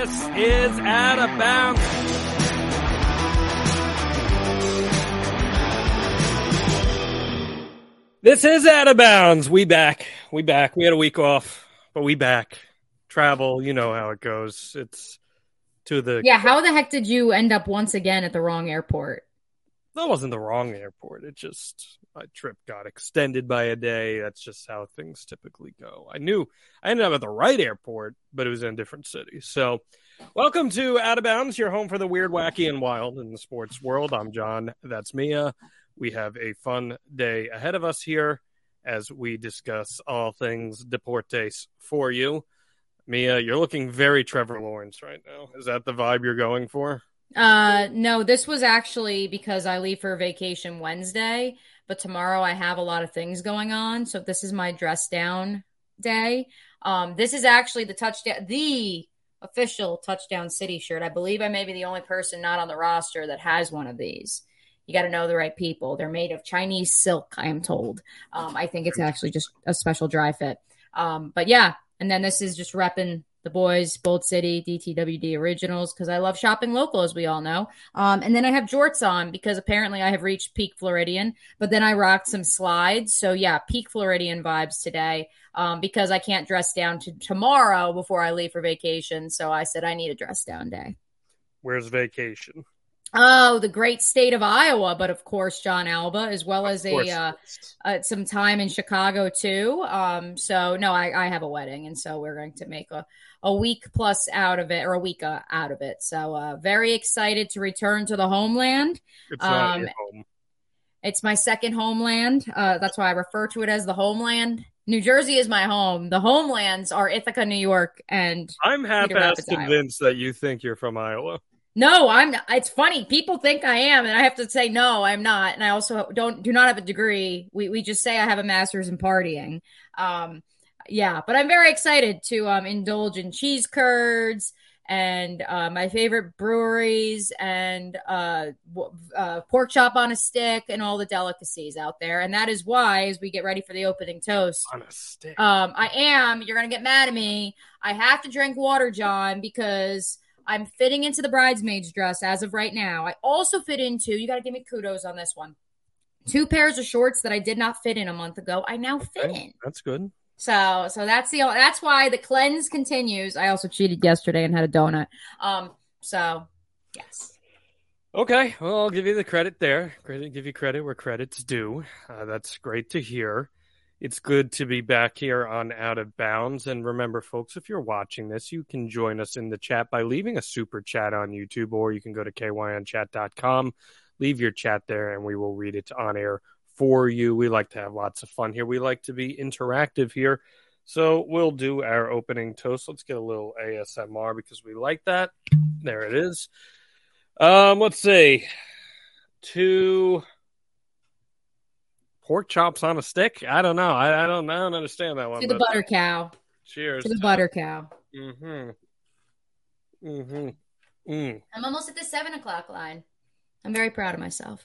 This is Out of Bounds. This is Out of Bounds. We back. We back. We had a week off, but we back. Travel, you know how it goes. It's to the Yeah, how the heck did you end up once again at the wrong airport? that wasn't the wrong airport. It just my trip got extended by a day. That's just how things typically go. I knew I ended up at the right airport, but it was in a different city. So, welcome to Out of Bounds, your home for the weird, wacky, and wild in the sports world. I'm Jon. That's Mia. We have a fun day ahead of us here as we discuss all things deportes for you. Mia, you're looking very Trevor Lawrence right now. Is that the vibe you're going for? Uh no, this was actually because I leave for vacation Wednesday, but tomorrow I have a lot of things going on. So this is my dress down day. Um this is actually the touchdown the official touchdown city shirt. I believe I may be the only person not on the roster that has one of these. You got to know the right people. They're made of Chinese silk, I am told. Um, I think it's actually just a special dry fit. Um, but yeah, and then this is just repping the boys, Bold City, DTWD Originals, because I love shopping local, as we all know. Um, and then I have jorts on because apparently I have reached peak Floridian, but then I rocked some slides. So yeah, peak Floridian vibes today um, because I can't dress down to tomorrow before I leave for vacation. So I said I need a dress down day. Where's vacation? Oh, the great state of Iowa, but of course Jon Alba, as well as a uh, uh, some time in Chicago too. Um, so no, I, I have a wedding, and so we're going to make a, a week plus out of it, or a week uh, out of it. So uh, very excited to return to the homeland. It's um, home. It's my second homeland. Uh, that's why I refer to it as the homeland. New Jersey is my home. The homelands are Ithaca, New York, and I'm half-ass Iowa. convinced that you think you're from Iowa. No, I'm. It's funny. People think I am, and I have to say no, I'm not. And I also don't do not have a degree. We we just say I have a master's in partying. Um, yeah, but I'm very excited to um indulge in cheese curds and uh, my favorite breweries and uh, uh, pork chop on a stick and all the delicacies out there. And that is why, as we get ready for the opening toast, On a stick. um, I am. You're gonna get mad at me. I have to drink water, Jon, because I'm fitting into the bridesmaid's dress as of right now. I also fit into. You got to give me kudos on this one. Two pairs of shorts that I did not fit in a month ago. I now fit Okay, in. That's good. So, so that's the. That's why the cleanse continues. I also cheated yesterday and had a donut. Um. So, yes. Okay, well, I'll give you the credit there. Credit, give you credit where credit's due. Uh, that's great to hear. It's good to be back here on Out of Bounds. And remember, folks, if you're watching this, you can join us in the chat by leaving a super chat on YouTube, or you can go to kynchat.com, leave your chat there, and we will read it on air for you. We like to have lots of fun here. We like to be interactive here. So we'll do our opening toast. Let's get a little ASMR because we like that. There it is. Um, let's see. Two pork chops on a stick. I don't know. I, I don't. I don't understand that one. To the but butter cow. Cheers. To the butter cow. Mm-hmm. Mm-hmm. Mm. I'm almost at the seven o'clock line. I'm very proud of myself.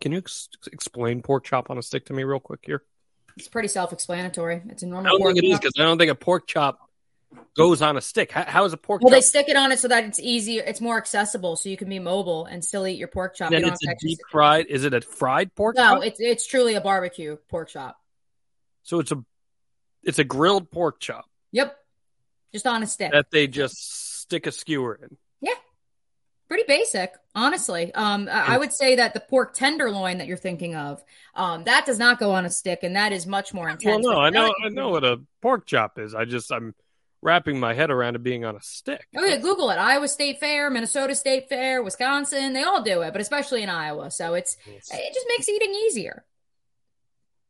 Can you ex- explain pork chop on a stick to me real quick here? It's pretty self-explanatory. It's a normal I don't pork think it is chop. because I don't think a pork chop goes on a stick. How, how is a pork Well, chop? they stick it on it so that it's easier. It's more accessible, so you can be mobile and still eat your pork chop. You it's a have to actually deep fried. Is it a fried pork No, chop? it's it's truly a barbecue pork chop. so it's a it's a grilled pork chop Yep, just on a stick. that they just stick a skewer in. yeah, pretty basic, honestly. Um, I I would say that the pork tenderloin that you're thinking of, um, that does not go on a stick, and that is much more intense. Well, no, I know, I know what a pork chop is. I just I'm wrapping my head around it being on a stick. Oh yeah, Google it. Iowa State Fair, Minnesota State Fair, Wisconsin, they all do it, but especially in Iowa. So it's Let's it just makes eating easier.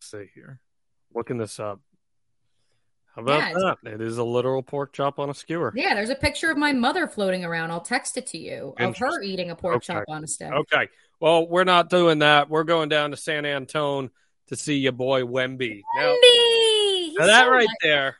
see here. Looking this up. How about Yeah, that? It is a literal pork chop on a skewer. Yeah, there's a picture of my mother floating around. I'll text it to you of her eating a pork Okay. chop on a stick. Okay. Well, we're not doing that. We're going down to San Antone to see your boy Wemby. Now, Wemby! He's now that so right li- there, that,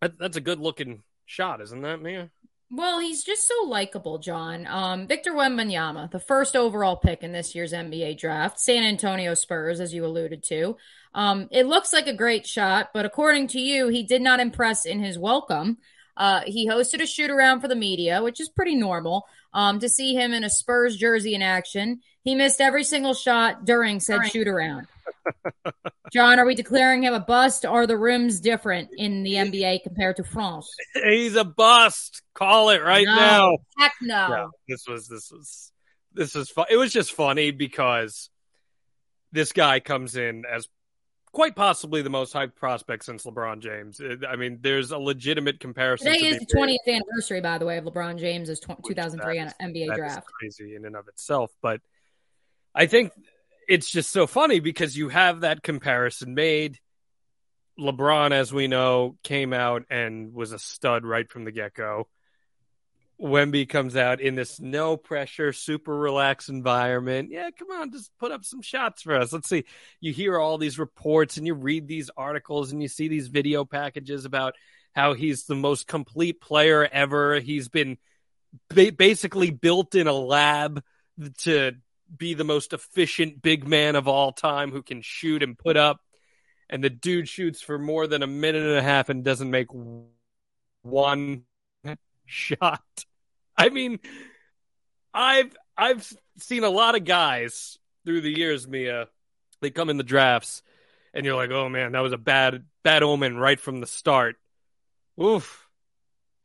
that's a good looking shot, isn't that, Mia? Well, he's just so likable, Jon. Um, Victor Wembanyama, the first overall pick in this year's NBA draft, San Antonio Spurs, as you alluded to. Um, it looks like a great shot, but according to you, he did not impress in his welcome. Uh, he hosted a shoot around for the media, which is pretty normal. Um, to see him in a Spurs jersey in action, he missed every single shot during said right. shoot around. Jon, are we declaring him a bust? Are the rims different in the NBA compared to France? He's a bust. Call it right no, now. Heck no. Yeah, this was this was this was fun. It was just funny because this guy comes in as quite possibly the most hyped prospect since LeBron James. I mean, there's a legitimate comparison. Today is the 20th made. anniversary, by the way, of LeBron James' 2003 is, NBA draft. crazy in and of itself, but I think it's just so funny because you have that comparison made. LeBron, as we know, came out and was a stud right from the get go. Wemby comes out in this no pressure, super relaxed environment. Yeah, come on, just put up some shots for us. Let's see. You hear all these reports and you read these articles and you see these video packages about how he's the most complete player ever. He's been ba- basically built in a lab to be the most efficient big man of all time who can shoot and put up. And the dude shoots for more than a minute and a half and doesn't make one shot. I mean, I've I've seen a lot of guys through the years, Mia. They come in the drafts, and you're like, "Oh man, that was a bad bad omen right from the start." Oof,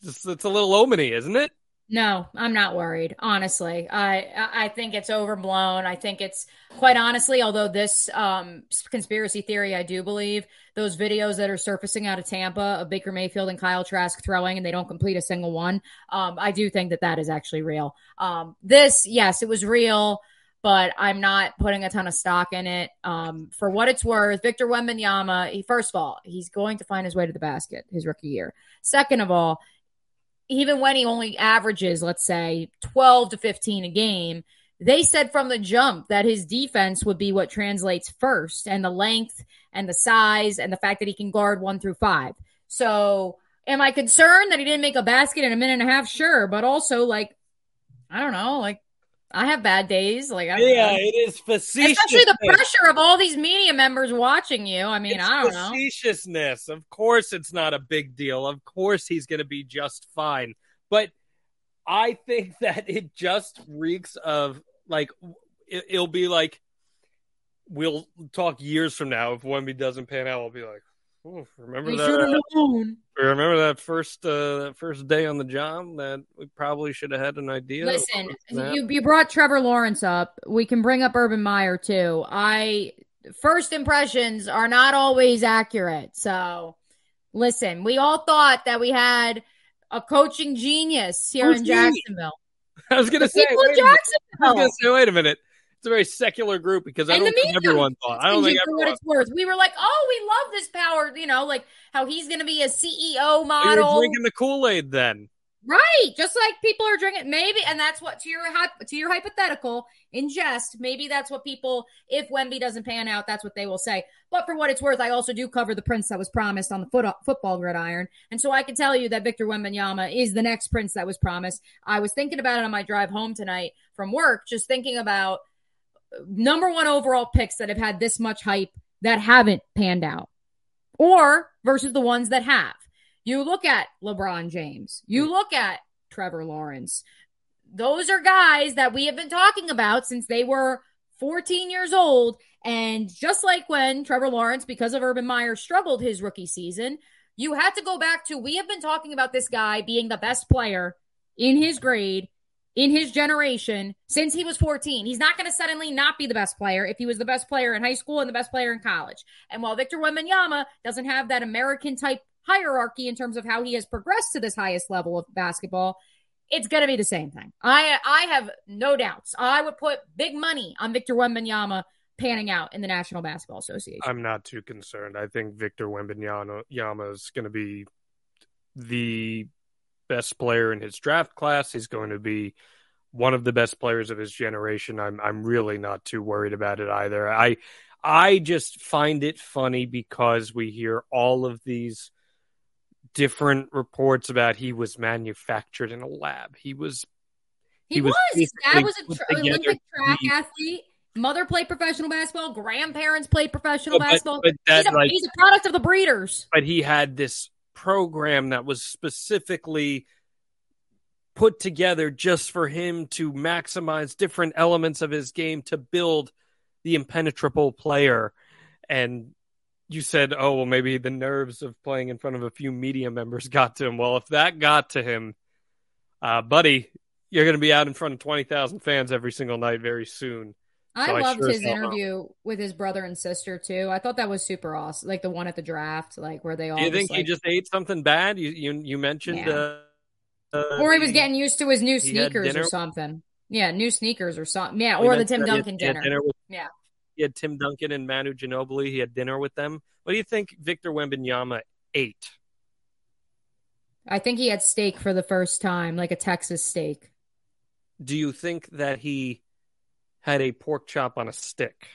it's, it's a little omeny, isn't it? No, I'm not worried. Honestly, I I think it's overblown. I think it's quite honestly, although this um, conspiracy theory, I do believe those videos that are surfacing out of Tampa of Baker Mayfield and Kyle Trask throwing, and they don't complete a single one. Um, I do think that that is actually real. Um, this, yes, it was real, but I'm not putting a ton of stock in it. Um, for what it's worth, Victor Wembanyama, he, first of all, he's going to find his way to the basket his rookie year. Second of all, even when he only averages, let's say, 12 to 15 a game, they said from the jump that his defense would be what translates first, and the length and the size and the fact that he can guard one through five. So, am I concerned that he didn't make a basket in a minute and a half? Sure. But also, like, I don't know, like, I have bad days. Like, I, yeah, I, it is facetious. Especially the pressure of all these media members watching you. I mean, it's I don't know. Facetiousness. Of course, it's not a big deal. Of course, he's going to be just fine. But I think that it just reeks of like it, will be like we'll talk years from now if Wemby doesn't pan out. I'll be like, remember that? Remember that first uh, that first day on the job that we probably should have had an idea. Listen, you you brought Trevor Lawrence up. We can bring up Urban Meyer too. I first impressions are not always accurate. So listen, we all thought that we had a coaching genius here Who's in Jacksonville. I was gonna say, people in Jacksonville. I was gonna say, wait a minute it's a very secular group because I and don't think everyone thought. I don't think for what it's worth. We were like, oh, we love this power. You know, like how he's going to be a CEO model. Oh, you drinking the Kool Aid then, right? Just like people are drinking, maybe, and that's what to your to your hypothetical in jest. Maybe that's what people, if Wemby doesn't pan out, that's what they will say. But for what it's worth, I also do cover the prince that was promised on the foot, football gridiron, and so I can tell you that Victor Wembanyama is the next prince that was promised. I was thinking about it on my drive home tonight from work, just thinking about number one overall picks that have had this much hype that haven't panned out, or versus the ones that have. You look at LeBron James, you hmm. look at Trevor Lawrence. Those are guys that we have been talking about since they were 14 years old. And just like when Trevor Lawrence, because of Urban Meyer, struggled his rookie season, you had to go back to we have been talking about this guy being the best player in his grade in his generation since he was 14. He's not going to suddenly not be the best player if he was the best player in high school and the best player in college. And while Victor Wembanyama doesn't have that American type hierarchy in terms of how he has progressed to this highest level of basketball, it's going to be the same thing. I I have no doubts. I would put big money on Victor Wembanyama panning out in the National Basketball Association. I'm not too concerned. I think Victor Wembanyama is going to be the best player in his draft class. He's going to be one of the best players of his generation. I'm I'm really not too worried about it either. I I just find it funny because we hear all of these different reports about he was manufactured in a lab. He was he, he was, was. dad was a tra- Olympic track athlete. Mother played professional basketball. Grandparents played professional but, basketball. But that, he's, a, like, he's a product of the breeders. But he had this program that was specifically put together just for him to maximize different elements of his game to build the impenetrable player. And you said, oh, well, maybe the nerves of playing in front of a few media members got to him. Well, if that got to him, uh, buddy, you're going to be out in front of 20,000 fans every single night very soon. I so loved I sure his interview with his brother and sister too. I thought that was super awesome. Like the one at the draft, like where they all. Do you think he just ate something bad? You you you mentioned, yeah. uh, or he was getting used to his new sneakers or something. Yeah, new sneakers or something. Yeah, or the Tim Duncan dinner. dinner with, yeah, he had Tim Duncan and Manu Ginobili. He had dinner with them. What do you think Victor Wembanyama ate? I think he had steak for the first time, like a Texas steak. Do you think that he had a pork chop on a stick?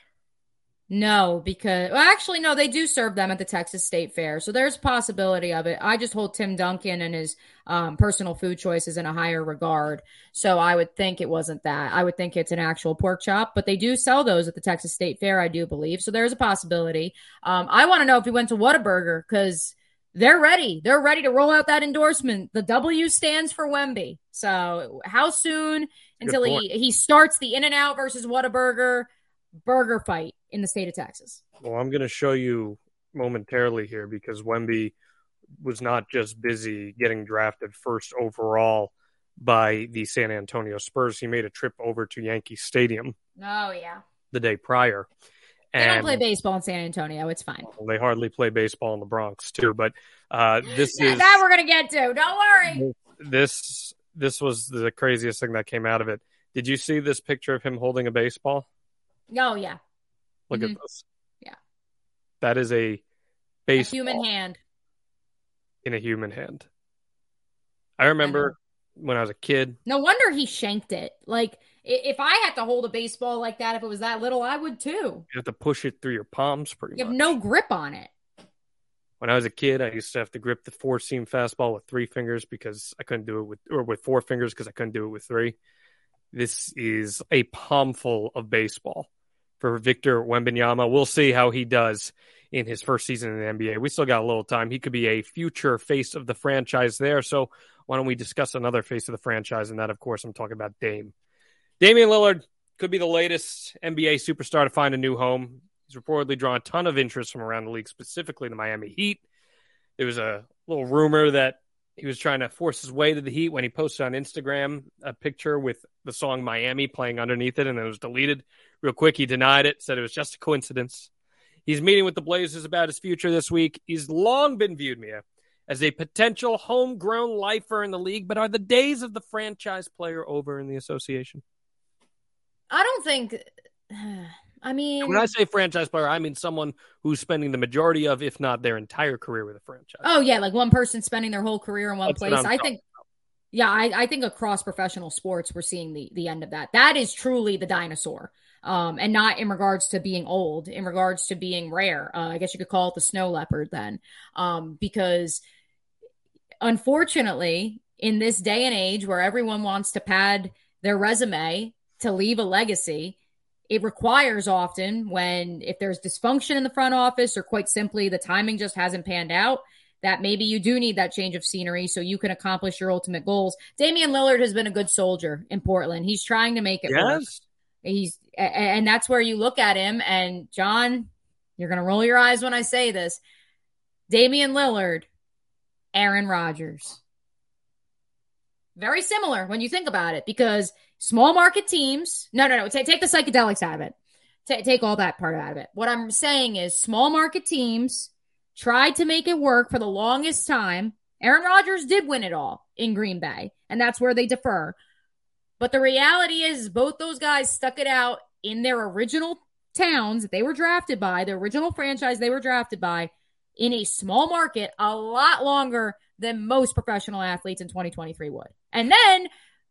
No, because well, actually, no, they do serve them at the Texas State Fair, so there's possibility of it. I just hold Tim Duncan and his um, personal food choices in a higher regard, so I would think it wasn't that. I would think it's an actual pork chop, but they do sell those at the Texas State Fair, I do believe. So there's a possibility. Um, I want to know if he went to Whataburger because they're ready. They're ready to roll out that endorsement. The W stands for Wemby. So how soon until he he starts the In and Out versus Whataburger? burger fight in the state of Texas. Well, I'm going to show you momentarily here because Wemby was not just busy getting drafted first overall by the San Antonio Spurs. He made a trip over to Yankee Stadium. Oh yeah. The day prior. And they don't play baseball in San Antonio. It's fine. Well, they hardly play baseball in the Bronx too. But uh, this is that we're gonna get to. Don't worry. This this was the craziest thing that came out of it. Did you see this picture of him holding a baseball? Oh yeah. Look mm-hmm. at this. Yeah. That is a base human hand. In a human hand. I remember I when I was a kid. No wonder he shanked it. Like if I had to hold a baseball like that, if it was that little, I would too. You have to push it through your palms pretty you much. have no grip on it. When I was a kid, I used to have to grip the four seam fastball with three fingers because I couldn't do it with, or with four fingers because I couldn't do it with three. This is a palmful of baseball for Victor Wembanyama. We'll see how he does in his first season in the NBA. We still got a little time. He could be a future face of the franchise there. So why don't we discuss another face of the franchise? And that, of course, I'm talking about Dame. Damian Lillard could be the latest NBA superstar to find a new home. He's reportedly drawn a ton of interest from around the league, specifically the Miami Heat. There was a little rumor that he was trying to force his way to the Heat when he posted on Instagram a picture with the song Miami playing underneath it, and it was deleted real quick. He denied it, said it was just a coincidence. He's meeting with the Blazers about his future this week. He's long been viewed, Mia, as a potential homegrown lifer in the league, but are the days of the franchise player over in the association? I don't think. I mean, when I say franchise player, I mean someone who's spending the majority of, if not their entire career with a franchise. Oh yeah, like one person spending their whole career in one That's place. I think. About. Yeah, I, I think across professional sports, we're seeing the the end of that. That is truly the dinosaur, um, and not in regards to being old, in regards to being rare. Uh, I guess you could call it the snow leopard then, um, because unfortunately, in this day and age where everyone wants to pad their resume to leave a legacy, it requires often when if there's dysfunction in the front office or quite simply the timing just hasn't panned out that maybe you do need that change of scenery so you can accomplish your ultimate goals. Damian Lillard has been a good soldier in Portland. He's trying to make it yes. work. He's and that's where you look at him and Jon, you're going to roll your eyes when I say this. Damian Lillard, Aaron Rodgers. Very similar when you think about it because small market teams. No, no, no. T- take the psychedelics out of it. T- take all that part out of it. What I'm saying is small market teams tried to make it work for the longest time. Aaron Rodgers did win it all in Green Bay, and that's where they defer. But the reality is, both those guys stuck it out in their original towns that they were drafted by, the original franchise they were drafted by, in a small market a lot longer than most professional athletes in 2023 would. And then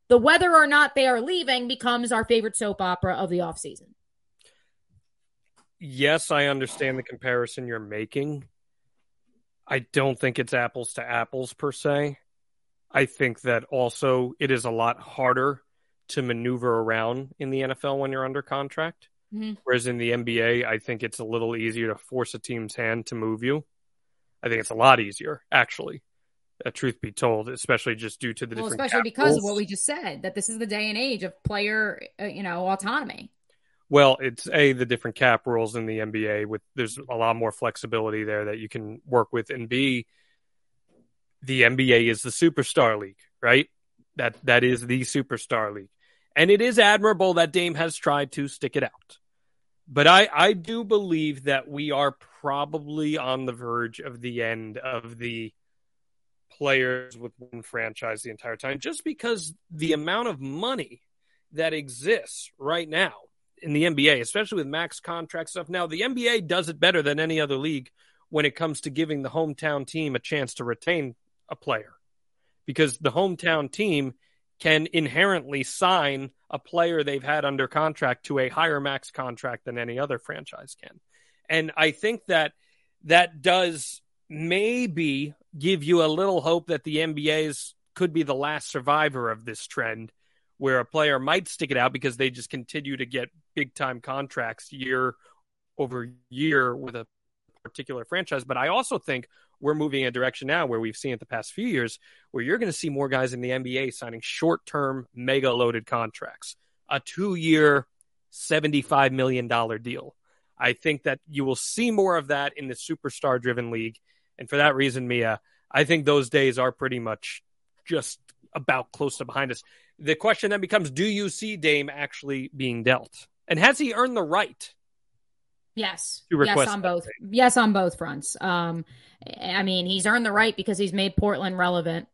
the whether or not they are leaving becomes our favorite soap opera of the offseason. Yes, I understand the comparison you're making. I don't think it's apples to apples per se. I think that also it is a lot harder to maneuver around in the NFL when you're under contract. Mm-hmm. Whereas in the NBA, I think it's a little easier to force a team's hand to move you. I think it's a lot easier, actually. Uh, truth be told, especially just due to the well, different especially because rules. of what we just said that this is the day and age of player, uh, you know, autonomy. Well, it's a the different cap rules in the NBA with there's a lot more flexibility there that you can work with, and b the NBA is the superstar league, right? That that is the superstar league, and it is admirable that Dame has tried to stick it out. But I I do believe that we are probably on the verge of the end of the players with one franchise the entire time, just because the amount of money that exists right now in the NBA, especially with max contract stuff. Now, the NBA does it better than any other league when it comes to giving the hometown team a chance to retain a player because the hometown team can inherently sign a player they've had under contract to a higher max contract than any other franchise can. And I think that that does maybe give you a little hope that the NBA's could be the last survivor of this trend where a player might stick it out because they just continue to get big time contracts year over year with a particular franchise. But I also think we're moving in a direction now where we've seen it the past few years where you're going to see more guys in the NBA signing short term, mega loaded contracts, a two year, $75 million deal. I think that you will see more of that in the superstar driven league. And for that reason, Mia, I think those days are pretty much just about close to behind us. The question then becomes do you see Dame actually being dealt? And has he earned the right? Yes. yes, on both. Yes, on both fronts. Um, I mean, he's earned the right because he's made Portland relevant.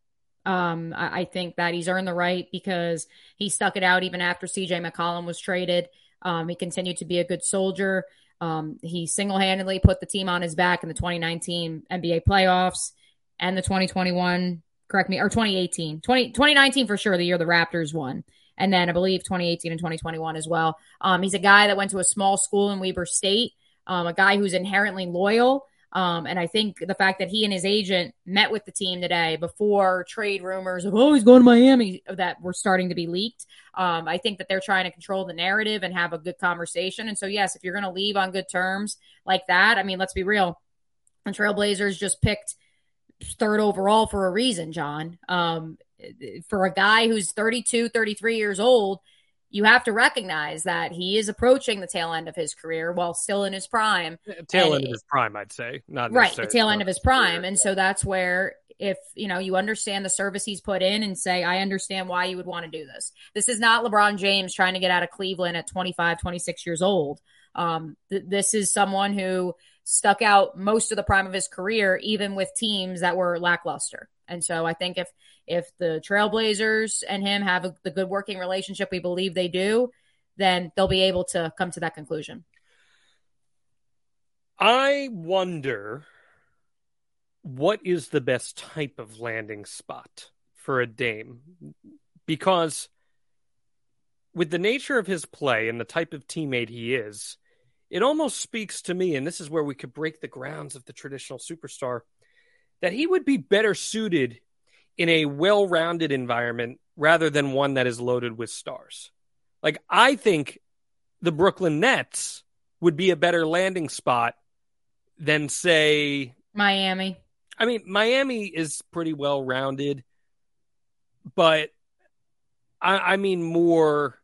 Um, I, I think that he's earned the right because he stuck it out even after CJ McCollum was traded. Um, he continued to be a good soldier. Um, he single handedly put the team on his back in the 2019 NBA playoffs and the 2021, correct me, or 2018, 20, 2019 for sure, the year the Raptors won. And then I believe 2018 and 2021 as well. Um, he's a guy that went to a small school in Weber State, um, a guy who's inherently loyal. Um, and I think the fact that he and his agent met with the team today before trade rumors of, oh, he's going to Miami that were starting to be leaked. Um, I think that they're trying to control the narrative and have a good conversation. And so, yes, if you're going to leave on good terms like that, I mean, let's be real. The Trailblazers just picked third overall for a reason, Jon. Um, for a guy who's 32, 33 years old, you have to recognize that he is approaching the tail end of his career while still in his prime. Tail and end of his prime, I'd say, not right. The tail end of his prime, and so that's where if you know you understand the service he's put in and say i understand why you would want to do this. This is not lebron james trying to get out of cleveland at 25 26 years old. Um, th- this is someone who stuck out most of the prime of his career even with teams that were lackluster. And so i think if if the trailblazers and him have a, the good working relationship we believe they do then they'll be able to come to that conclusion i wonder what is the best type of landing spot for a Dame? Because with the nature of his play and the type of teammate he is, it almost speaks to me, and this is where we could break the grounds of the traditional superstar, that he would be better suited in a well rounded environment rather than one that is loaded with stars. Like, I think the Brooklyn Nets would be a better landing spot than, say, Miami. I mean, Miami is pretty well rounded, but I, I mean more.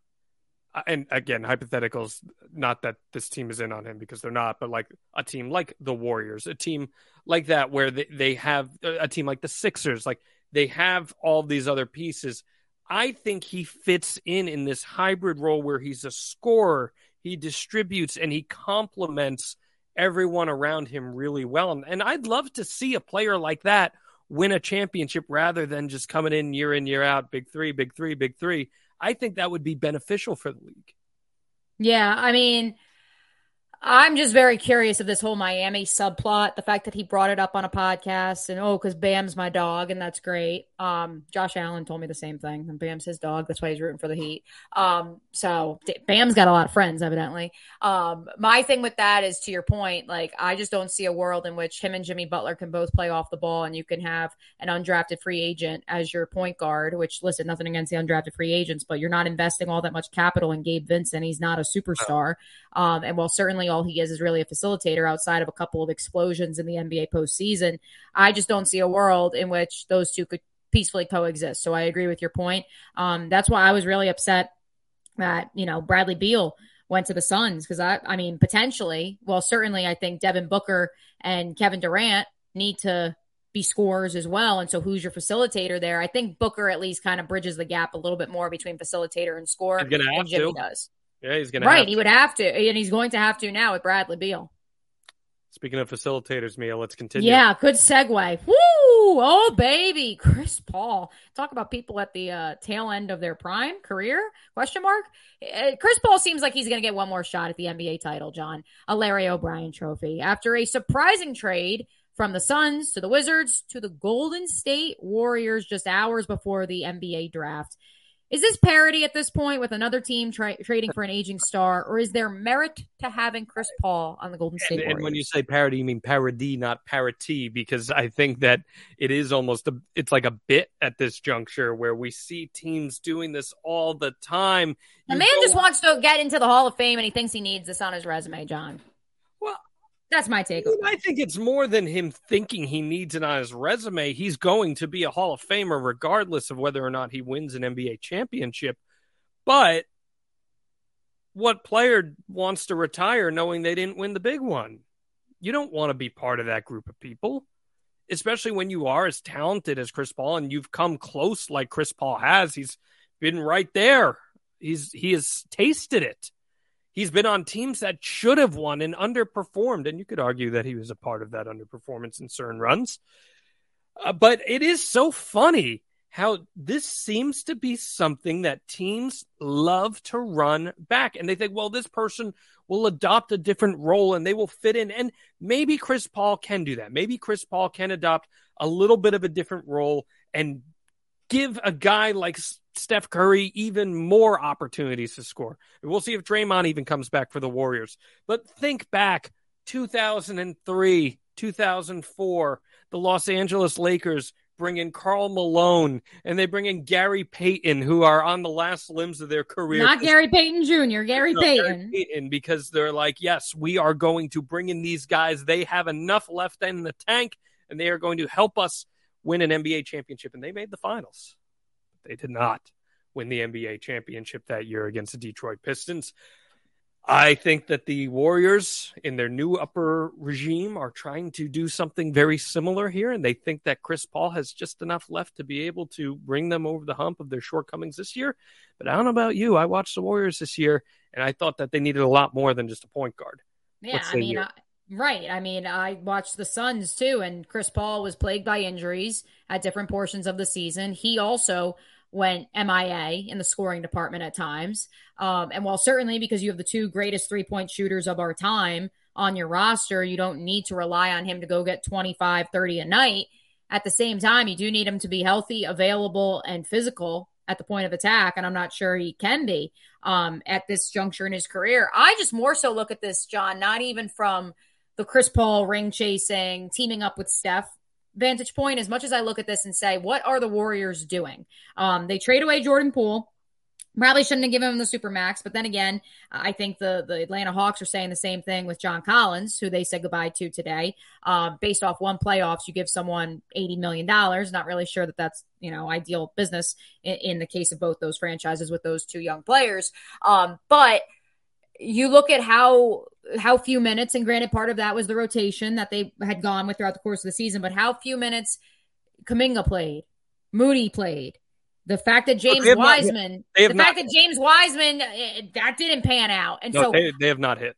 And again, hypotheticals. Not that this team is in on him because they're not, but like a team like the Warriors, a team like that where they, they have a team like the Sixers, like they have all these other pieces. I think he fits in in this hybrid role where he's a scorer, he distributes, and he complements everyone around him really well. And, and I'd love to see a player like that win a championship rather than just coming in year in, year out, big three, big three, big three. I think that would be beneficial for the league. Yeah. I mean, I'm just very curious of this whole Miami subplot. The fact that he brought it up on a podcast and oh, because Bam's my dog and that's great. Um, Josh Allen told me the same thing. And Bam's his dog. That's why he's rooting for the Heat. Um, so Bam's got a lot of friends, evidently. Um, my thing with that is to your point. Like I just don't see a world in which him and Jimmy Butler can both play off the ball and you can have an undrafted free agent as your point guard. Which listen, nothing against the undrafted free agents, but you're not investing all that much capital in Gabe Vincent. He's not a superstar. Um, and while certainly all he is is really a facilitator outside of a couple of explosions in the NBA postseason. I just don't see a world in which those two could peacefully coexist. So I agree with your point. Um, that's why I was really upset that, you know, Bradley Beal went to the Suns because I, I mean, potentially, well, certainly I think Devin Booker and Kevin Durant need to be scorers as well. And so who's your facilitator there? I think Booker at least kind of bridges the gap a little bit more between facilitator and score he's gonna have Jimmy to. does. Yeah, he's gonna right. He would have to, and he's going to have to now with Bradley Beal. Speaking of facilitators, Mia, let's continue. Yeah, good segue. Woo! Oh, baby, Chris Paul. Talk about people at the uh, tail end of their prime career? Question mark. Uh, Chris Paul seems like he's going to get one more shot at the NBA title, Jon. A Larry O'Brien Trophy after a surprising trade from the Suns to the Wizards to the Golden State Warriors just hours before the NBA draft. Is this parody at this point with another team tra- trading for an aging star, or is there merit to having Chris Paul on the Golden State and, and when you say parody, you mean parody, not parity, because I think that it is almost a, it's like a bit at this juncture where we see teams doing this all the time. the You man just wants to get into the Hall of Fame, and he thinks he needs this on his resume, Jon. That's my take. I think it's more than him thinking he needs it on his resume. He's going to be a Hall of Famer regardless of whether or not he wins an NBA championship. But what player wants to retire knowing they didn't win the big one? You don't want to be part of that group of people, especially when you are as talented as Chris Paul and you've come close like Chris Paul has. He's been right there. He's he has tasted it. He's been on teams that should have won and underperformed, and you could argue that he was a part of that underperformance in certain runs. Uh, but it is so funny how this seems to be something that teams love to run back, and they think, well, this person will adopt a different role and they will fit in. And maybe Chris Paul can do that. Maybe Chris Paul can adopt a little bit of a different role and give a guy like Steph Curry even more opportunities to score. We'll see if Draymond even comes back for the Warriors. But think back 2003, 2004, the Los Angeles Lakers bring in Karl Malone and they bring in Gary Payton, who are on the last limbs of their career. Not Gary Payton Jr., Gary No, Payton. Payton, because they're like, yes, we are going to bring in these guys. They have enough left in the tank, and they are going to help us win an NBA championship. And they made the finals. They did not win the NBA championship that year against the Detroit Pistons. I think that the Warriors, in their new upper regime, are trying to do something very similar here, and they think that Chris Paul has just enough left to be able to bring them over the hump of their shortcomings this year. But I don't know about you. I watched the Warriors this year, and I thought that they needed a lot more than just a point guard. Yeah, I mean. I, right. I mean, I watched the Suns too, and Chris Paul was plagued by injuries at different portions of the season. He also went MIA in the scoring department at times. Um, and while certainly because you have the two greatest three point shooters of our time on your roster, you don't need to rely on him to go get 25, 30 a night. At the same time, you do need him to be healthy, available, and physical at the point of attack. And I'm not sure he can be um, at this juncture in his career. I just more so look at this, Jon, not even from the Chris Paul ring chasing, teaming up with Steph vantage point, as much as I look at this and say, what are the Warriors doing? Um, they trade away Jordan Poole. Probably shouldn't have given him the super max, but then again, I think the the Atlanta Hawks are saying the same thing with John Collins, who they said goodbye to today. Um, based off one playoffs, you give someone eighty million dollars. Not really sure that that's you know ideal business in, in the case of both those franchises with those two young players. Um, but you look at how how few minutes, and granted, part of that was the rotation that they had gone with throughout the course of the season, but how few minutes Kuminga played, Moody played. The fact that James not- Wiseman, the fact that James Wiseman, eh, that didn't pan out, and No, so they, they have not hit.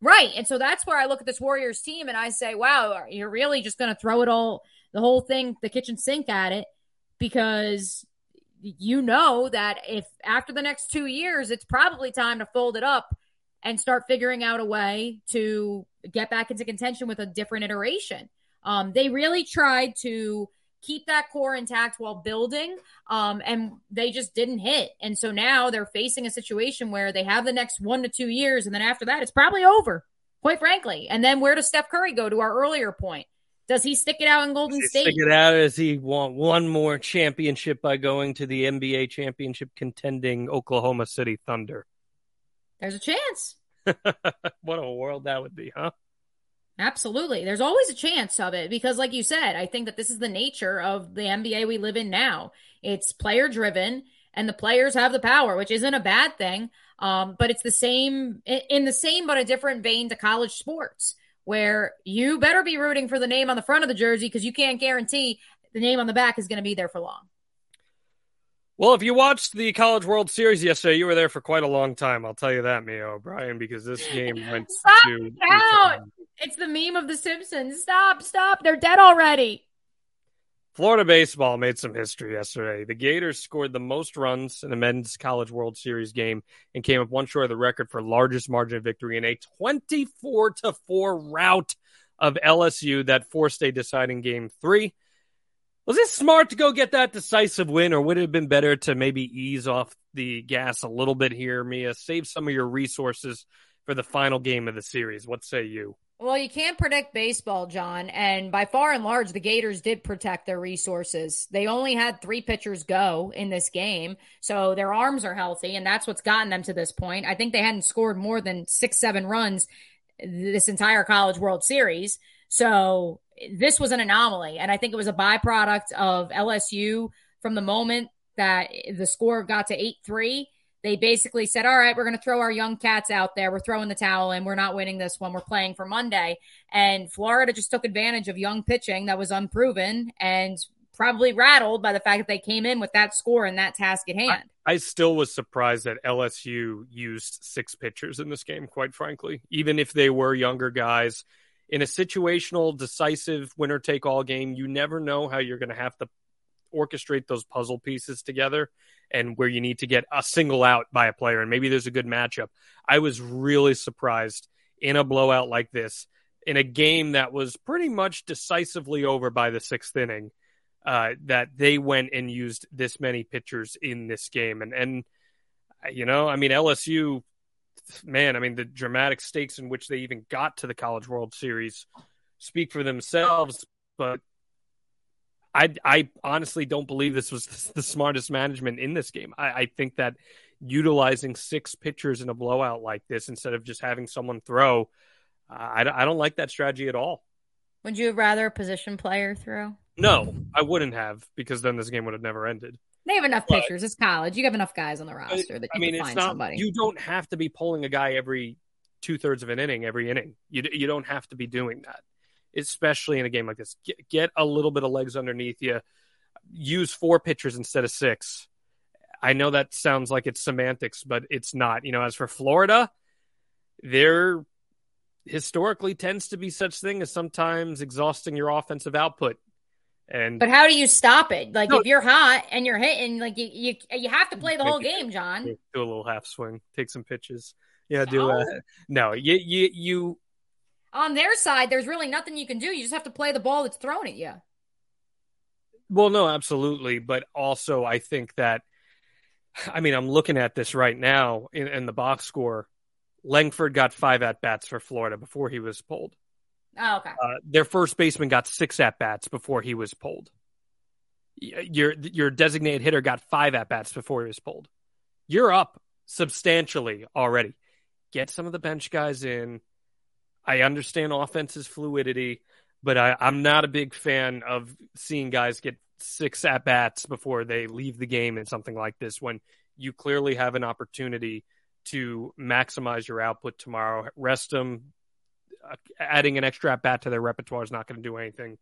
Right. And so that's where I look at this Warriors team and I say, wow, you're really just going to throw it all, the whole thing, the kitchen sink at it because you know that if after the next two years, it's probably time to fold it up and start figuring out a way to get back into contention with a different iteration. Um, they really tried to keep that core intact while building, um, and they just didn't hit. And so now they're facing a situation where they have the next one to two years, and then after that, it's probably over, quite frankly. And then where does Steph Curry go to our earlier point? Does he stick it out in Golden State? Stick it out as he want one more championship by going to the NBA championship contending Oklahoma City Thunder. There's a chance. what a world that would be, huh? Absolutely. There's always a chance of it because, like you said, I think that this is the nature of the NBA we live in now. It's player driven and the players have the power, which isn't a bad thing. Um, but it's the same in the same but a different vein to college sports, where you better be rooting for the name on the front of the jersey because you can't guarantee the name on the back is going to be there for long. Well, if you watched the College World Series yesterday, you were there for quite a long time. I'll tell you that, Mia O'Brien, because this game went stop to. Out. It's the meme of the Simpsons. Stop, stop. They're dead already. Florida baseball made some history yesterday. The Gators scored the most runs in a men's College World Series game and came up one short of the record for largest margin of victory in a 24 to 4 rout of LSU that forced a deciding game three. Was it smart to go get that decisive win, or would it have been better to maybe ease off the gas a little bit here, Mia? Save some of your resources for the final game of the series. What say you? Well, you can't predict baseball, Jon. And by far and large, the Gators did protect their resources. They only had three pitchers go in this game. So their arms are healthy, and that's what's gotten them to this point. I think they hadn't scored more than six, seven runs this entire College World Series. So this was an anomaly. And I think it was a byproduct of LSU from the moment that the score got to 8 3. They basically said, All right, we're going to throw our young cats out there. We're throwing the towel in. We're not winning this one. We're playing for Monday. And Florida just took advantage of young pitching that was unproven and probably rattled by the fact that they came in with that score and that task at hand. I, I, still was surprised that LSU used six pitchers in this game, quite frankly, even if they were younger guys in a situational, decisive winner take all game, you never know how you're going to have to orchestrate those puzzle pieces together and where you need to get a single out by a player. And maybe there's a good matchup. I was really surprised in a blowout like this, in a game that was pretty much decisively over by the sixth inning, uh, that they went and used this many pitchers in this game. And, and, you know, I mean, LSU man, I mean, the dramatic stakes in which they even got to the College World Series speak for themselves. But I, I honestly don't believe this was the smartest management in this game. I, I think that utilizing six pitchers in a blowout like this instead of just having someone throw, I, I don't like that strategy at all. Would you rather a position player throw? No, I wouldn't have because then this game would have never ended. They have enough but, pitchers. It's college. You have enough guys on the roster that you I mean, can find not, somebody. You don't have to be pulling a guy every two thirds of an inning every inning. You you don't have to be doing that, especially in a game like this. Get, get a little bit of legs underneath you. Use four pitchers instead of six. I know that sounds like it's semantics, but it's not. You know, as for Florida, there historically tends to be such thing as sometimes exhausting your offensive output and but how do you stop it? Like no, if you're hot and you're hitting, like you you, you have to play the whole game, Jon. Do a little half swing, take some pitches. Yeah, do uh, no. no. You you you. On their side, there's really nothing you can do. You just have to play the ball that's thrown at you. Well, no, absolutely, but also I think that, I mean, I'm looking at this right now in, in the box score. Langford got five at bats for Florida before he was pulled. Oh, okay. Uh, their first baseman got six at bats before he was pulled. Your your designated hitter got five at bats before he was pulled. You're up substantially already. Get some of the bench guys in. I understand offense's fluidity, but I, I'm not a big fan of seeing guys get six at bats before they leave the game in something like this when you clearly have an opportunity to maximize your output tomorrow. Rest them, adding an extra at bat to their repertoire is not going to do anything.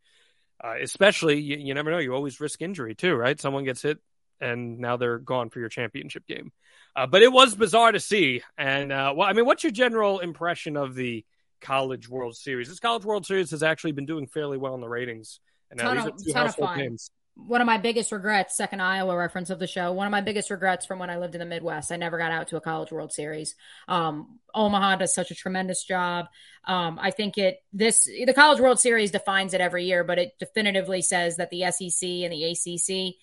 Uh, especially, you, you, never know. You always risk injury too, right? Someone gets hit, and now they're gone for your championship game. Uh, but it was bizarre to see. And uh, well, I mean, what's your general impression of the College World Series? This College World Series has actually been doing fairly well in the ratings. And now these are two household games one of my biggest regrets, second Iowa reference of the show, one of my biggest regrets from when I lived in the Midwest. I never got out to a College World Series. Um, Omaha does such a tremendous job. Um, I think it, this, the College World Series defines it every year, but it definitively says that the SEC and the ACC,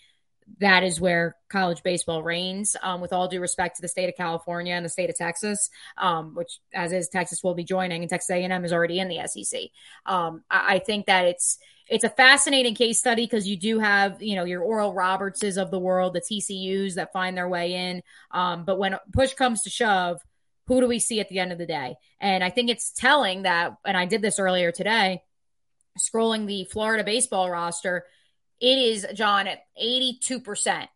that is where college baseball reigns. Um, with all due respect to the state of California and the state of Texas, um, which as is Texas will be joining, and Texas A&M is already in the SEC. Um, I, I think that it's, it's a fascinating case study because you do have, you know, your Oral Robertses of the world, the TCUs that find their way in. Um, but when push comes to shove, who do we see at the end of the day? And I think it's telling that, and I did this earlier today, scrolling the Florida baseball roster, it is, Jon, at 82%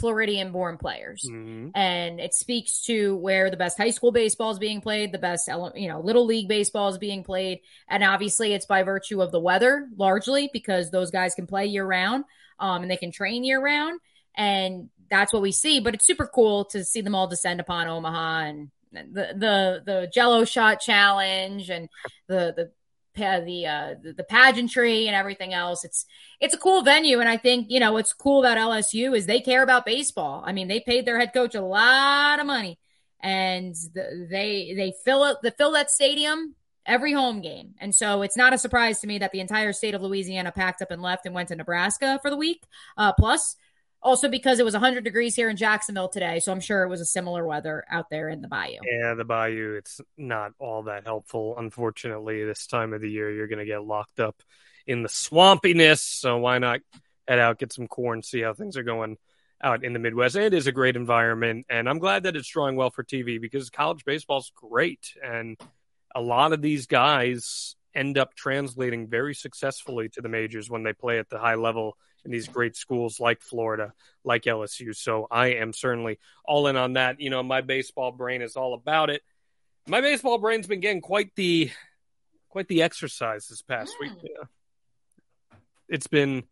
Floridian born players. Mm-hmm. And it speaks to where the best high school baseball is being played, the best, you know, little league baseball is being played. And obviously it's by virtue of the weather largely because those guys can play year round um, and they can train year round. And that's what we see. But it's super cool to see them all descend upon Omaha and the the the Jello shot challenge and the the the uh, the pageantry and everything else. It's it's a cool venue, and I think you know what's cool about LSU is they care about baseball. I mean, they paid their head coach a lot of money, and the, they they fill it they fill that stadium every home game, and so it's not a surprise to me that the entire state of Louisiana packed up and left and went to Nebraska for the week. Uh, plus, also because it was 100 degrees here in Jacksonville today, so I'm sure it was a similar weather out there in the bayou. Yeah, the bayou, it's not all that helpful. Unfortunately, this time of the year, you're going to get locked up in the swampiness. So why not head out, get some corn, see how things are going out in the Midwest? It is a great environment, and I'm glad that it's drawing well for TV because college baseball's great, and a lot of these guys end up translating very successfully to the majors when they play at the high level in these great schools like Florida, like LSU. So I am certainly all in on that. You know, my baseball brain is all about it. My baseball brain's been getting quite the quite the exercise this past mm. week. Yeah. It's been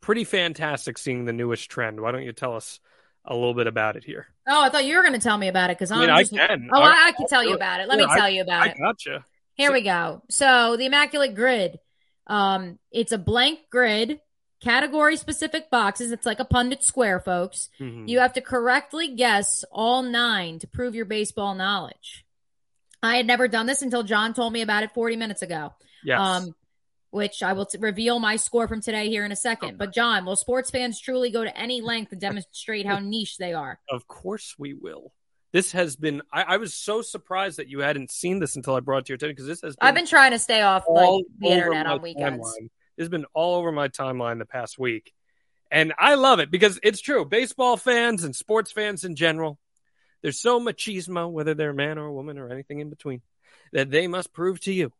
pretty fantastic seeing the newest trend. Why don't you tell us a little bit about it here? Oh, I thought you were going to tell me about it because I mean, I can. Oh, I, I can tell you about it. Let yeah, me tell I, you about I it. Gotcha. Here so, we go. So the Immaculate Grid. Um, it's a blank grid category specific boxes. It's like a Punnett square, folks. Mm-hmm. You have to correctly guess all nine to prove your baseball knowledge. I had never done this until Jon told me about it 40 minutes ago. Yes. Um, which I will t- reveal my score from today here in a second. But Jon, will sports fans truly go to any length to demonstrate how niche they are? Of course we will. This has been. I, I, was so surprised that you hadn't seen this until I brought it to your attention because this has. Been I've been trying to stay off like the internet on weekends. Timeline has been all over my timeline the past week. And I love it because it's true. Baseball fans and sports fans in general, there's so machismo, whether they're a man or a woman or anything in between, that they must prove to you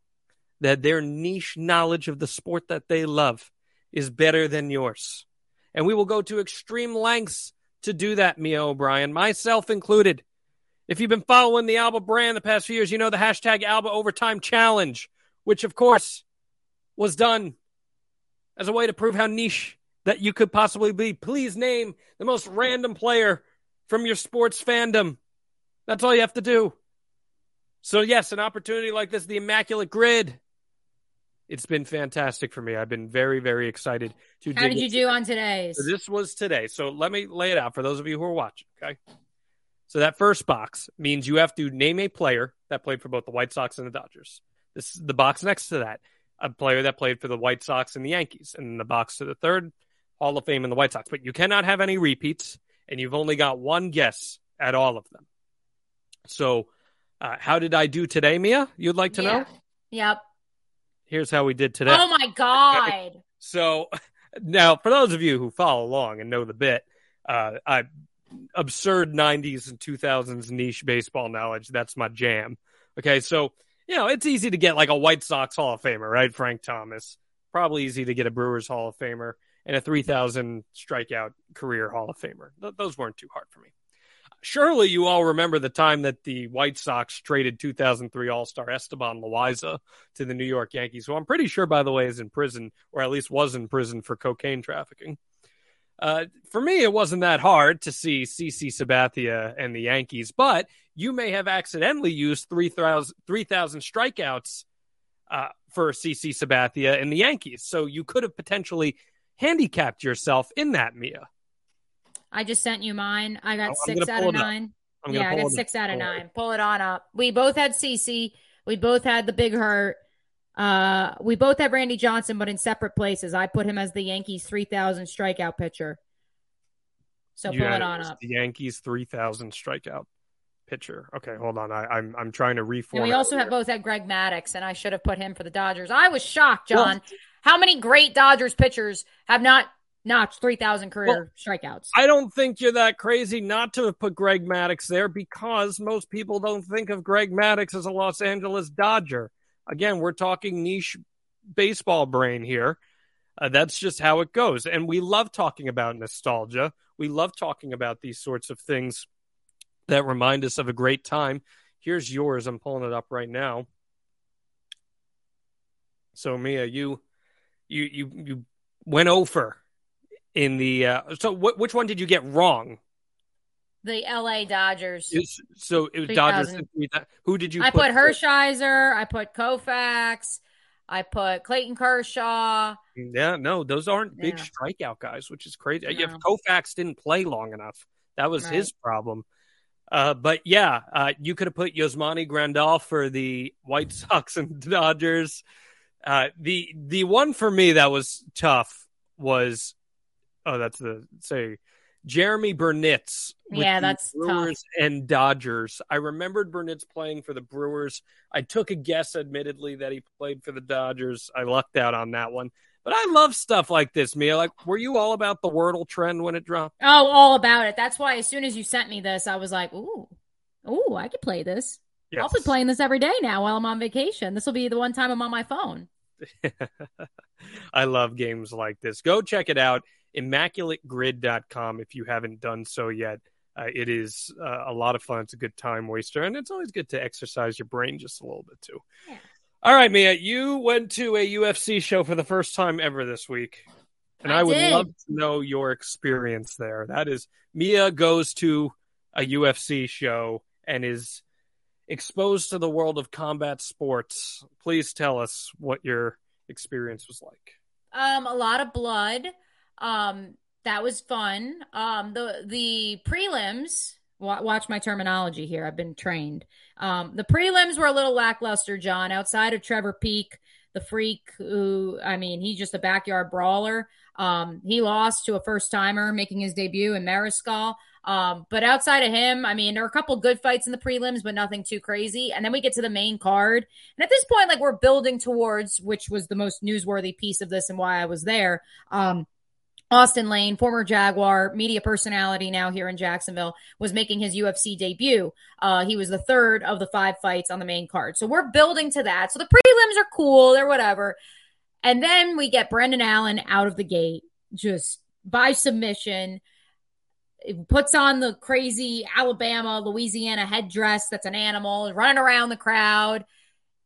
that their niche knowledge of the sport that they love is better than yours. And we will go to extreme lengths to do that, Mia O'Brien, myself included. If you've been following the Alba brand the past few years, you know the hashtag Alba Overtime Challenge, which of course was done as a way to prove how niche that you could possibly be. Please name the most random player from your sports fandom. That's all you have to do. So, yes, an opportunity like this, the Immaculate Grid. It's been fantastic for me. I've been very, very excited to. How did you do on today's? So this was today. So let me lay it out for those of you who are watching. Okay. So that first box means you have to name a player that played for both the White Sox and the Dodgers. This is the box next to that a player that played for the White Sox and the Yankees. And the box to the third, Hall of Fame in the White Sox. But you cannot have any repeats, and you've only got one guess at all of them. So, uh, how did I do today, Mia? You'd like to yeah. know? Yep. Here's how we did today. Oh my god! so, now for those of you who follow along and know the bit, uh, I absurd '90s and 2000s niche baseball knowledge. That's my jam. Okay, so you know, it's easy to get like a White Sox Hall of Famer, right? Frank Thomas. Probably easy to get a Brewers Hall of Famer and a 3,000 strikeout career Hall of Famer. Th- those weren't too hard for me. Surely you all remember the time that the White Sox traded 2003 All Star Esteban Loaiza to the New York Yankees, who I'm pretty sure, by the way, is in prison or at least was in prison for cocaine trafficking. Uh, for me, it wasn't that hard to see CC Sabathia and the Yankees, but you may have accidentally used 3,000 3, strikeouts uh, for CC Sabathia and the Yankees. So you could have potentially handicapped yourself in that, Mia. I just sent you mine. I got oh, six out of nine. Yeah, I got six out of nine. Pull it on up. We both had CC. We both had the big hurt. Uh, we both have Randy Johnson, but in separate places. I put him as the Yankees' 3,000 strikeout pitcher. So you pull it on up. The Yankees' 3,000 strikeout pitcher. Okay, hold on. I, am I'm, I'm trying to reform. And we also have both had Greg Maddux, and I should have put him for the Dodgers. I was shocked, Jon. Well, how many great Dodgers pitchers have not notch 3,000 career well, strikeouts. I don't think you're that crazy not to have put Greg Maddux there because most people don't think of Greg Maddux as a Los Angeles Dodger. Again, we're talking niche baseball brain here. Uh, that's just how it goes. And we love talking about nostalgia. We love talking about these sorts of things that remind us of a great time. Here's yours. I'm pulling it up right now. So Mia, you you you you went over in the uh, so what which one did you get wrong? The LA Dodgers. It's, so it was Dodgers. Who did you? I put, put Hershiser. I put Koufax. I put Clayton Kershaw. Yeah, no, those aren't big yeah. strikeout guys, which is crazy. No. If Koufax didn't play long enough, that was right. his problem. Uh, but yeah, uh, you could have put Yasmani Grandal for the White Sox and Dodgers. Uh, the the one for me that was tough was oh that's the say Jeromy Burnitz. Yeah, that's Brewers tough. and Dodgers. I remembered Burnitz playing for the Brewers. I took a guess, admittedly, that he played for the Dodgers. I lucked out on that one. But I love stuff like this, Mia. Like, were you all about the Wordle trend when it dropped? Oh, all about it. That's why as soon as you sent me this, I was like, ooh, ooh, I could play this. Yes. I'll be playing this every day now while I'm on vacation. This will be the one time I'm on my phone. I love games like this. Go check it out immaculategrid.com if you haven't done so yet. Uh, it is uh, a lot of fun. It's a good time waster, and it's always good to exercise your brain just a little bit too. Yeah. All right, Mia, you went to a UFC show for the first time ever this week, and I, I would did. love to know your experience there. That is, Mia goes to a UFC show and is exposed to the world of combat sports. Please tell us what your experience was like. Um, a lot of blood. Um, that was fun. Um, the the prelims. Watch my terminology here. I've been trained. Um, the prelims were a little lackluster, Jon. Outside of Trevor Peek, the freak, who I mean, he's just a backyard brawler. Um, he lost to a first timer making his debut in Mariscal. Um, but outside of him, I mean, there are a couple good fights in the prelims, but nothing too crazy. And then we get to the main card. And at this point, like we're building towards, which was the most newsworthy piece of this and why I was there. Um, Austin Lane, former Jaguar, media personality now here in Jacksonville, was making his UFC debut. Uh, he was the third of the five fights on the main card. So we're building to that. So the prelims are cool, they're whatever. And then we get Brendan Allen out of the gate, just by submission. It puts on the crazy Alabama, Louisiana headdress that's an animal, running around the crowd.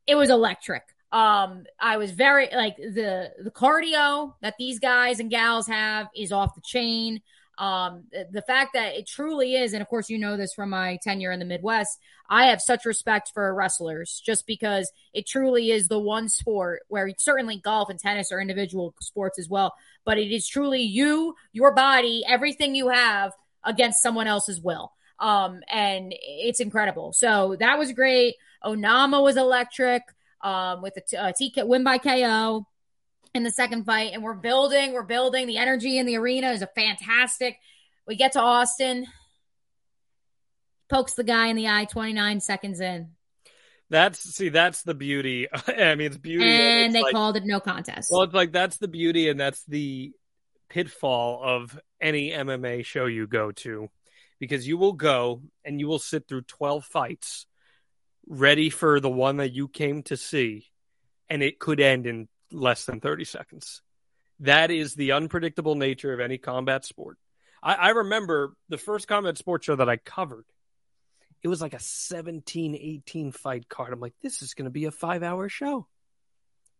It was electric. Um, I was very like the the cardio that these guys and gals have is off the chain. Um, the fact that it truly is, and of course you know this from my tenure in the Midwest, I have such respect for wrestlers just because it truly is the one sport where certainly golf and tennis are individual sports as well, but it is truly you, your body, everything you have against someone else's will. Um, and it's incredible. So that was great. Onama was electric um, with a t- uh, TK win by KO in the second fight. And we're building, we're building. The energy in the arena is a fantastic. We get to Austin, pokes the guy in the eye 29 seconds in. That's see, that's the beauty. I mean, it's beauty, and they like, called it no contest. Well, it's like that's the beauty, and that's the pitfall of any MMA show you go to, because you will go and you will sit through twelve fights, ready for the one that you came to see, and it could end in less than 30 seconds. That is the unpredictable nature of any combat sport. I, I remember the first combat sports show that I covered. It was like a 17, 18 fight card. I'm like, this is going to be a five hour show.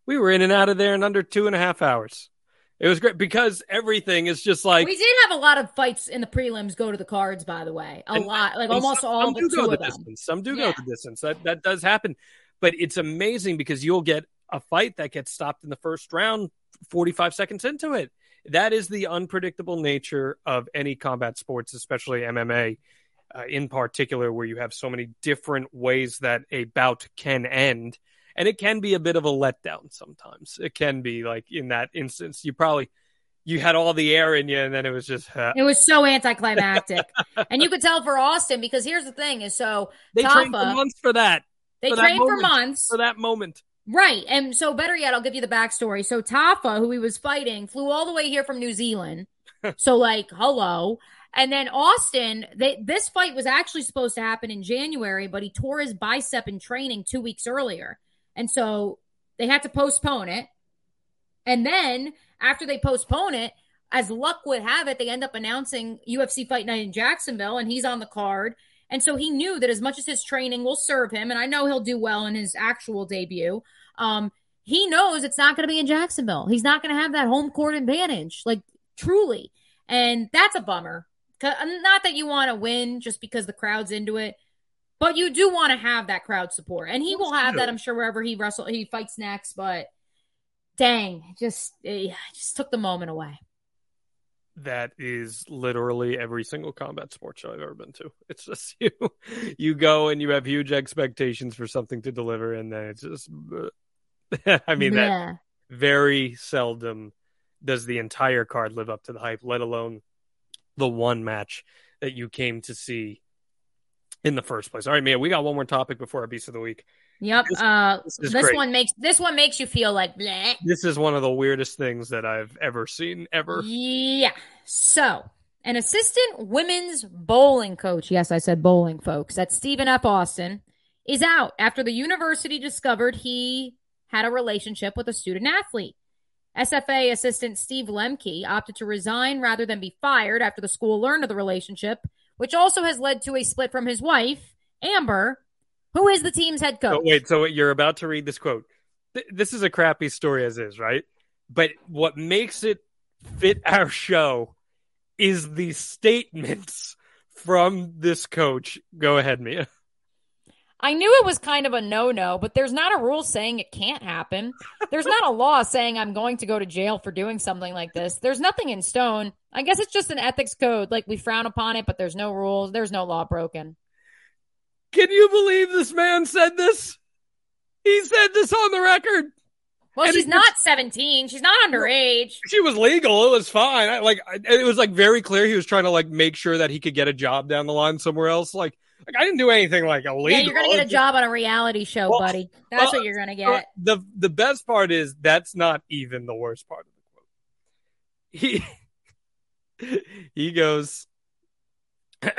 We were in and out of there in under two and a half hours. It was great because everything is just like we did have a lot of fights in the prelims go to the cards. By the way, a lot, like almost some, all some do go the them. distance. Some do yeah. go the distance. That that does happen, but it's amazing because you'll get a fight that gets stopped in the first round, forty five seconds into it. That is the unpredictable nature of any combat sports, especially MMA. Uh, in particular, where you have so many different ways that a bout can end and it can be a bit of a letdown sometimes. It can be like in that instance, you probably you had all the air in you, and then it was just uh... it was so anticlimactic, and you could tell for Austin because here's the thing: is so they Tafa, trained for months for that. They for trained for months for that moment. Right. And so, better yet, I'll give you the backstory. So, Tafa, who he was fighting, flew all the way here from New Zealand. so, like, hello. And then Austin, they, this fight was actually supposed to happen in January, but he tore his bicep in training two weeks earlier. And so they had to postpone it. And then after they postpone it, as luck would have it, they end up announcing UFC Fight Night in Jacksonville, and he's on the card. And so he knew that as much as his training will serve him, and I know he'll do well in his actual debut, um, he knows it's not going to be in Jacksonville. He's not going to have that home court advantage, like truly. And that's a bummer. Not that you want to win just because the crowd's into it, but you do want to have that crowd support. And he will have that, I'm sure, wherever he wrestle he fights next. But dang, just eh, it just took the moment away that is literally every single combat sports show I've ever been to. It's just you, you go and you have huge expectations for something to deliver, and then it's just, I mean, yeah. that very seldom does the entire card live up to the hype, let alone the one match that you came to see in the first place. All right, Mia, we got one more topic before our beast of the week. Yep. This, uh, this, this one makes this one makes you feel like bleh. This is one of the weirdest things that I've ever seen ever. Yeah. So, an assistant women's bowling coach, yes, I said bowling, folks, that's Stephen F. Austin, is out after the university discovered he had a relationship with a student athlete. SFA assistant Steve Lemke opted to resign rather than be fired after the school learned of the relationship, which also has led to a split from his wife, Amber, who is the team's head coach? Oh, wait, so you're about to read this quote. This is a crappy story as is, right? But what makes it fit our show is the statements from this coach. Go ahead, Mia. I knew it was kind of a no no, but there's not a rule saying it can't happen. There's not a law saying I'm going to go to jail for doing something like this. There's nothing in stone. I guess it's just an ethics code. Like we frown upon it, but there's no rules. There's no law broken. Can you believe this man said this? He said this on the record. Well, and she's not 17. She's not underage. She was legal. It was fine. I, like it was like very clear he was trying to like make sure that he could get a job down the line somewhere else. Like, like I didn't do anything like illegal. Yeah, you're gonna get a job on a reality show, well, buddy. That's well, what uh, you're gonna uh, get. The the best part is that's not even the worst part of the quote. He he goes,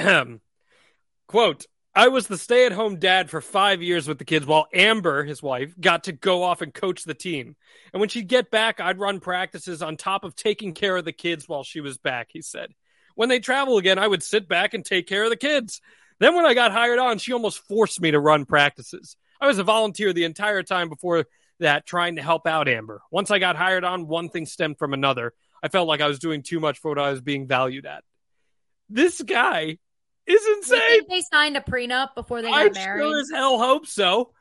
quote. I was the stay at home dad for five years with the kids while Amber, his wife, got to go off and coach the team. And when she'd get back, I'd run practices on top of taking care of the kids while she was back, he said. When they travel again, I would sit back and take care of the kids. Then when I got hired on, she almost forced me to run practices. I was a volunteer the entire time before that, trying to help out Amber. Once I got hired on, one thing stemmed from another. I felt like I was doing too much for what I was being valued at. This guy is insane. they signed a prenup before they got I married? I sure as hell hope so.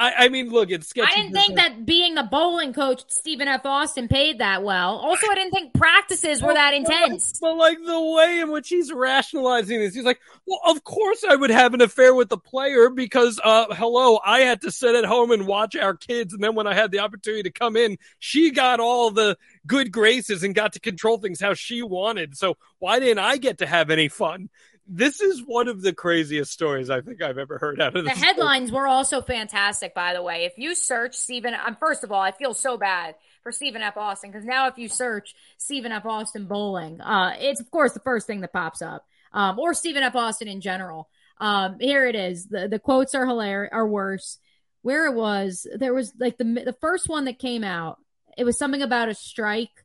I, I mean, look, it's sketchy. I didn't think that being the bowling coach, Stephen F. Austin, paid that well. Also, I didn't think practices were that intense. But like the way in which he's rationalizing this, he's like, "Well, of course I would have an affair with the player because, uh, hello, I had to sit at home and watch our kids, and then when I had the opportunity to come in, she got all the good graces and got to control things how she wanted. So why didn't I get to have any fun? This is one of the craziest stories I think I've ever heard out of the headlines were also fantastic, by the way. If you search Stephen, um, first of all, I feel so bad for Stephen F. Austin because now if you search Stephen F. Austin bowling, uh, it's of course the first thing that pops up, um, or Stephen F. Austin in general. Um, here it is. The the quotes are hilarious, are worse. Where it was, there was like the the first one that came out. It was something about a strike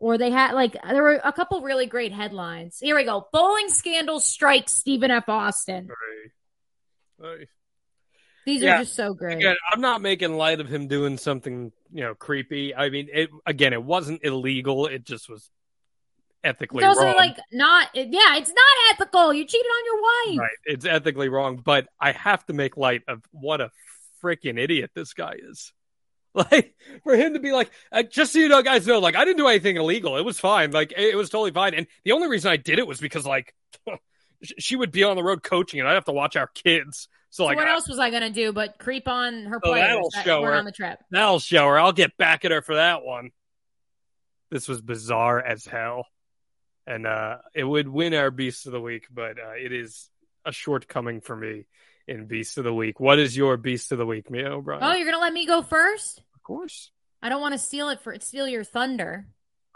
or they had like there were a couple really great headlines. Here we go. Bowling scandal strikes Stephen F. Austin. These yeah. are just so great. Again, I'm not making light of him doing something, you know, creepy. I mean, it again, it wasn't illegal. It just was ethically it's also wrong. like not yeah, it's not ethical. You cheated on your wife. Right. It's ethically wrong, but I have to make light of what a freaking idiot this guy is. Like for him to be like, uh, just so you know, guys know, like I didn't do anything illegal. It was fine. Like it, it was totally fine. And the only reason I did it was because like she would be on the road coaching, and I'd have to watch our kids. So, so like, what I, else was I gonna do but creep on her players that'll that show her. on the trip? That'll show her. I'll get back at her for that one. This was bizarre as hell, and uh it would win our beast of the week, but uh, it is a shortcoming for me in Beast of the Week. What is your Beast of the Week, Mia O'Brien? Oh, you're gonna let me go first? Of course. I don't want to steal it for steal your thunder.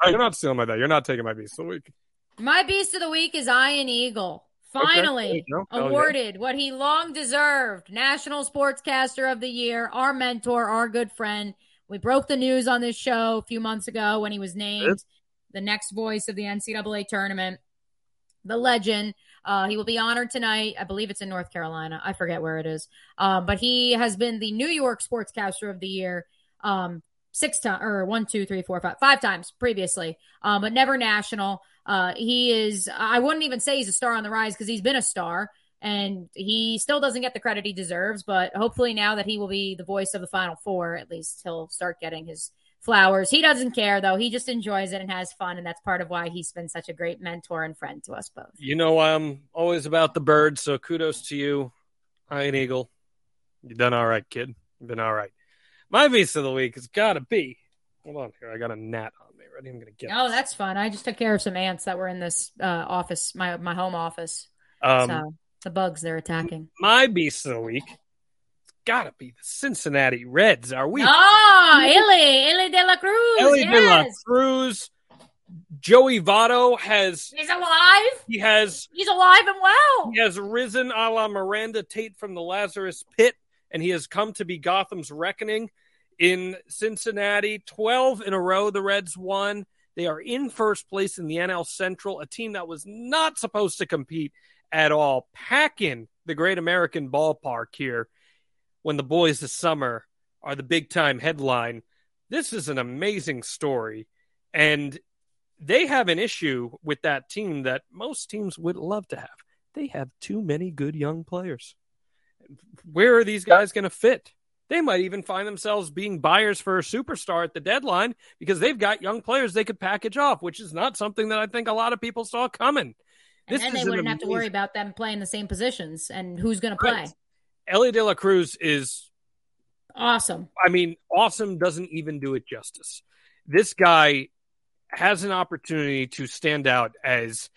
Oh, you're not stealing my that. You're not taking my Beast of the Week. My Beast of the Week is Ian Eagle. Finally Okay. Oh, yeah. awarded what he long deserved National Sportscaster of the Year, our mentor, our good friend. We broke the news on this show a few months ago when he was named the next voice of the NCAA tournament. The legend. Uh, he will be honored tonight. I believe it's in North Carolina. I forget where it is. Um, but he has been the New York Sportscaster of the Year um, six times, or one, two, three, four, five, five times previously, um, but never national. Uh, he is, I wouldn't even say he's a star on the rise because he's been a star and he still doesn't get the credit he deserves. But hopefully, now that he will be the voice of the Final Four, at least he'll start getting his flowers. He doesn't care though. He just enjoys it and has fun. And that's part of why he's been such a great mentor and friend to us both. You know I'm always about the birds, so kudos to you, Iron Eagle. You've done all right, kid. You've been all right. My Beast of the Week has got to be. Hold on here. I got a gnat on me. Ready? I'm going to get Oh, this. that's fun. I just took care of some ants that were in this uh, office, my, my home office. Um, so the bugs they're attacking. my Beast of the Week has got to be the Cincinnati Reds. Are we? Oh, Illy, Illy de la Cruz. Elly De La. Cruz. Joey Votto has He's alive. he has He's alive and well. he has risen a la Miranda Tate from the Lazarus pit, and he has come to be Gotham's reckoning in Cincinnati. Twelve in a row, the Reds won. They are in first place in the NL Central, a team that was not supposed to compete at all. Packing the Great American Ballpark here when the boys this summer are the big time headline. This is an amazing story. And they have an issue with that team that most teams would love to have. They have too many good young players. Where are these guys going to fit? They might even find themselves being buyers for a superstar at the deadline because they've got young players they could package off, which is not something that I think a lot of people saw coming. And This then they wouldn't have to worry about them playing the same positions and who's going to play. Right. Elly De La Cruz is Awesome. I mean, awesome doesn't even do it justice. This guy has an opportunity to stand out as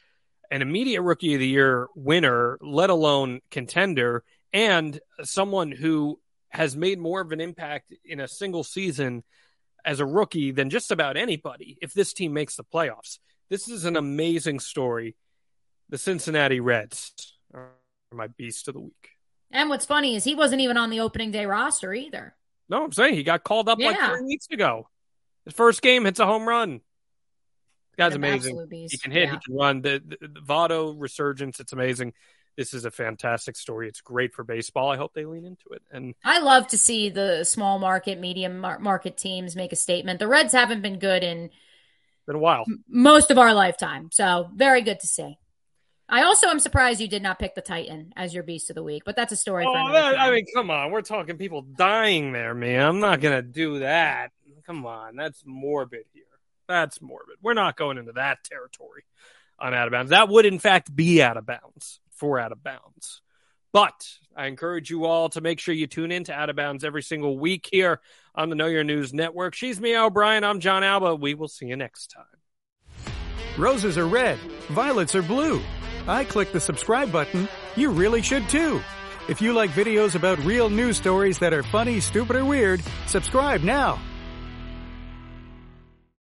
an immediate rookie of the year winner, let alone contender, and someone who has made more of an impact in a single season as a rookie than just about anybody if this team makes the playoffs. This is an amazing story. The Cincinnati Reds are my beast of the week. And what's funny is he wasn't even on the opening day roster either. No, I'm saying he got called up like three weeks ago. His first game hits a home run. This guy's An amazing. He can hit, Yeah. he can run. The, the, the Votto resurgence, it's amazing. This is a fantastic story. It's great for baseball. I hope they lean into it. And I love to see the small market, medium mar- market teams make a statement. The Reds haven't been good in been a while. most of our lifetime, so very good to see. I also am surprised you did not pick the Titan as your beast of the week, but that's a story for Oh, another that, I mean, come on. We're talking people dying there, man. I'm not going to do that. Come on. That's morbid here. That's morbid. We're not going into that territory on out of bounds. That would, in fact, be out of bounds for out of bounds. But I encourage you all to make sure you tune in to Out of Bounds every single week here on the Know Your News Network. She's Mia O'Brien. I'm Jon Alba. We will see you next time. Roses are red, violets are blue. I click the subscribe button. You really should too. If you like videos about real news stories that are funny, stupid, or weird, subscribe now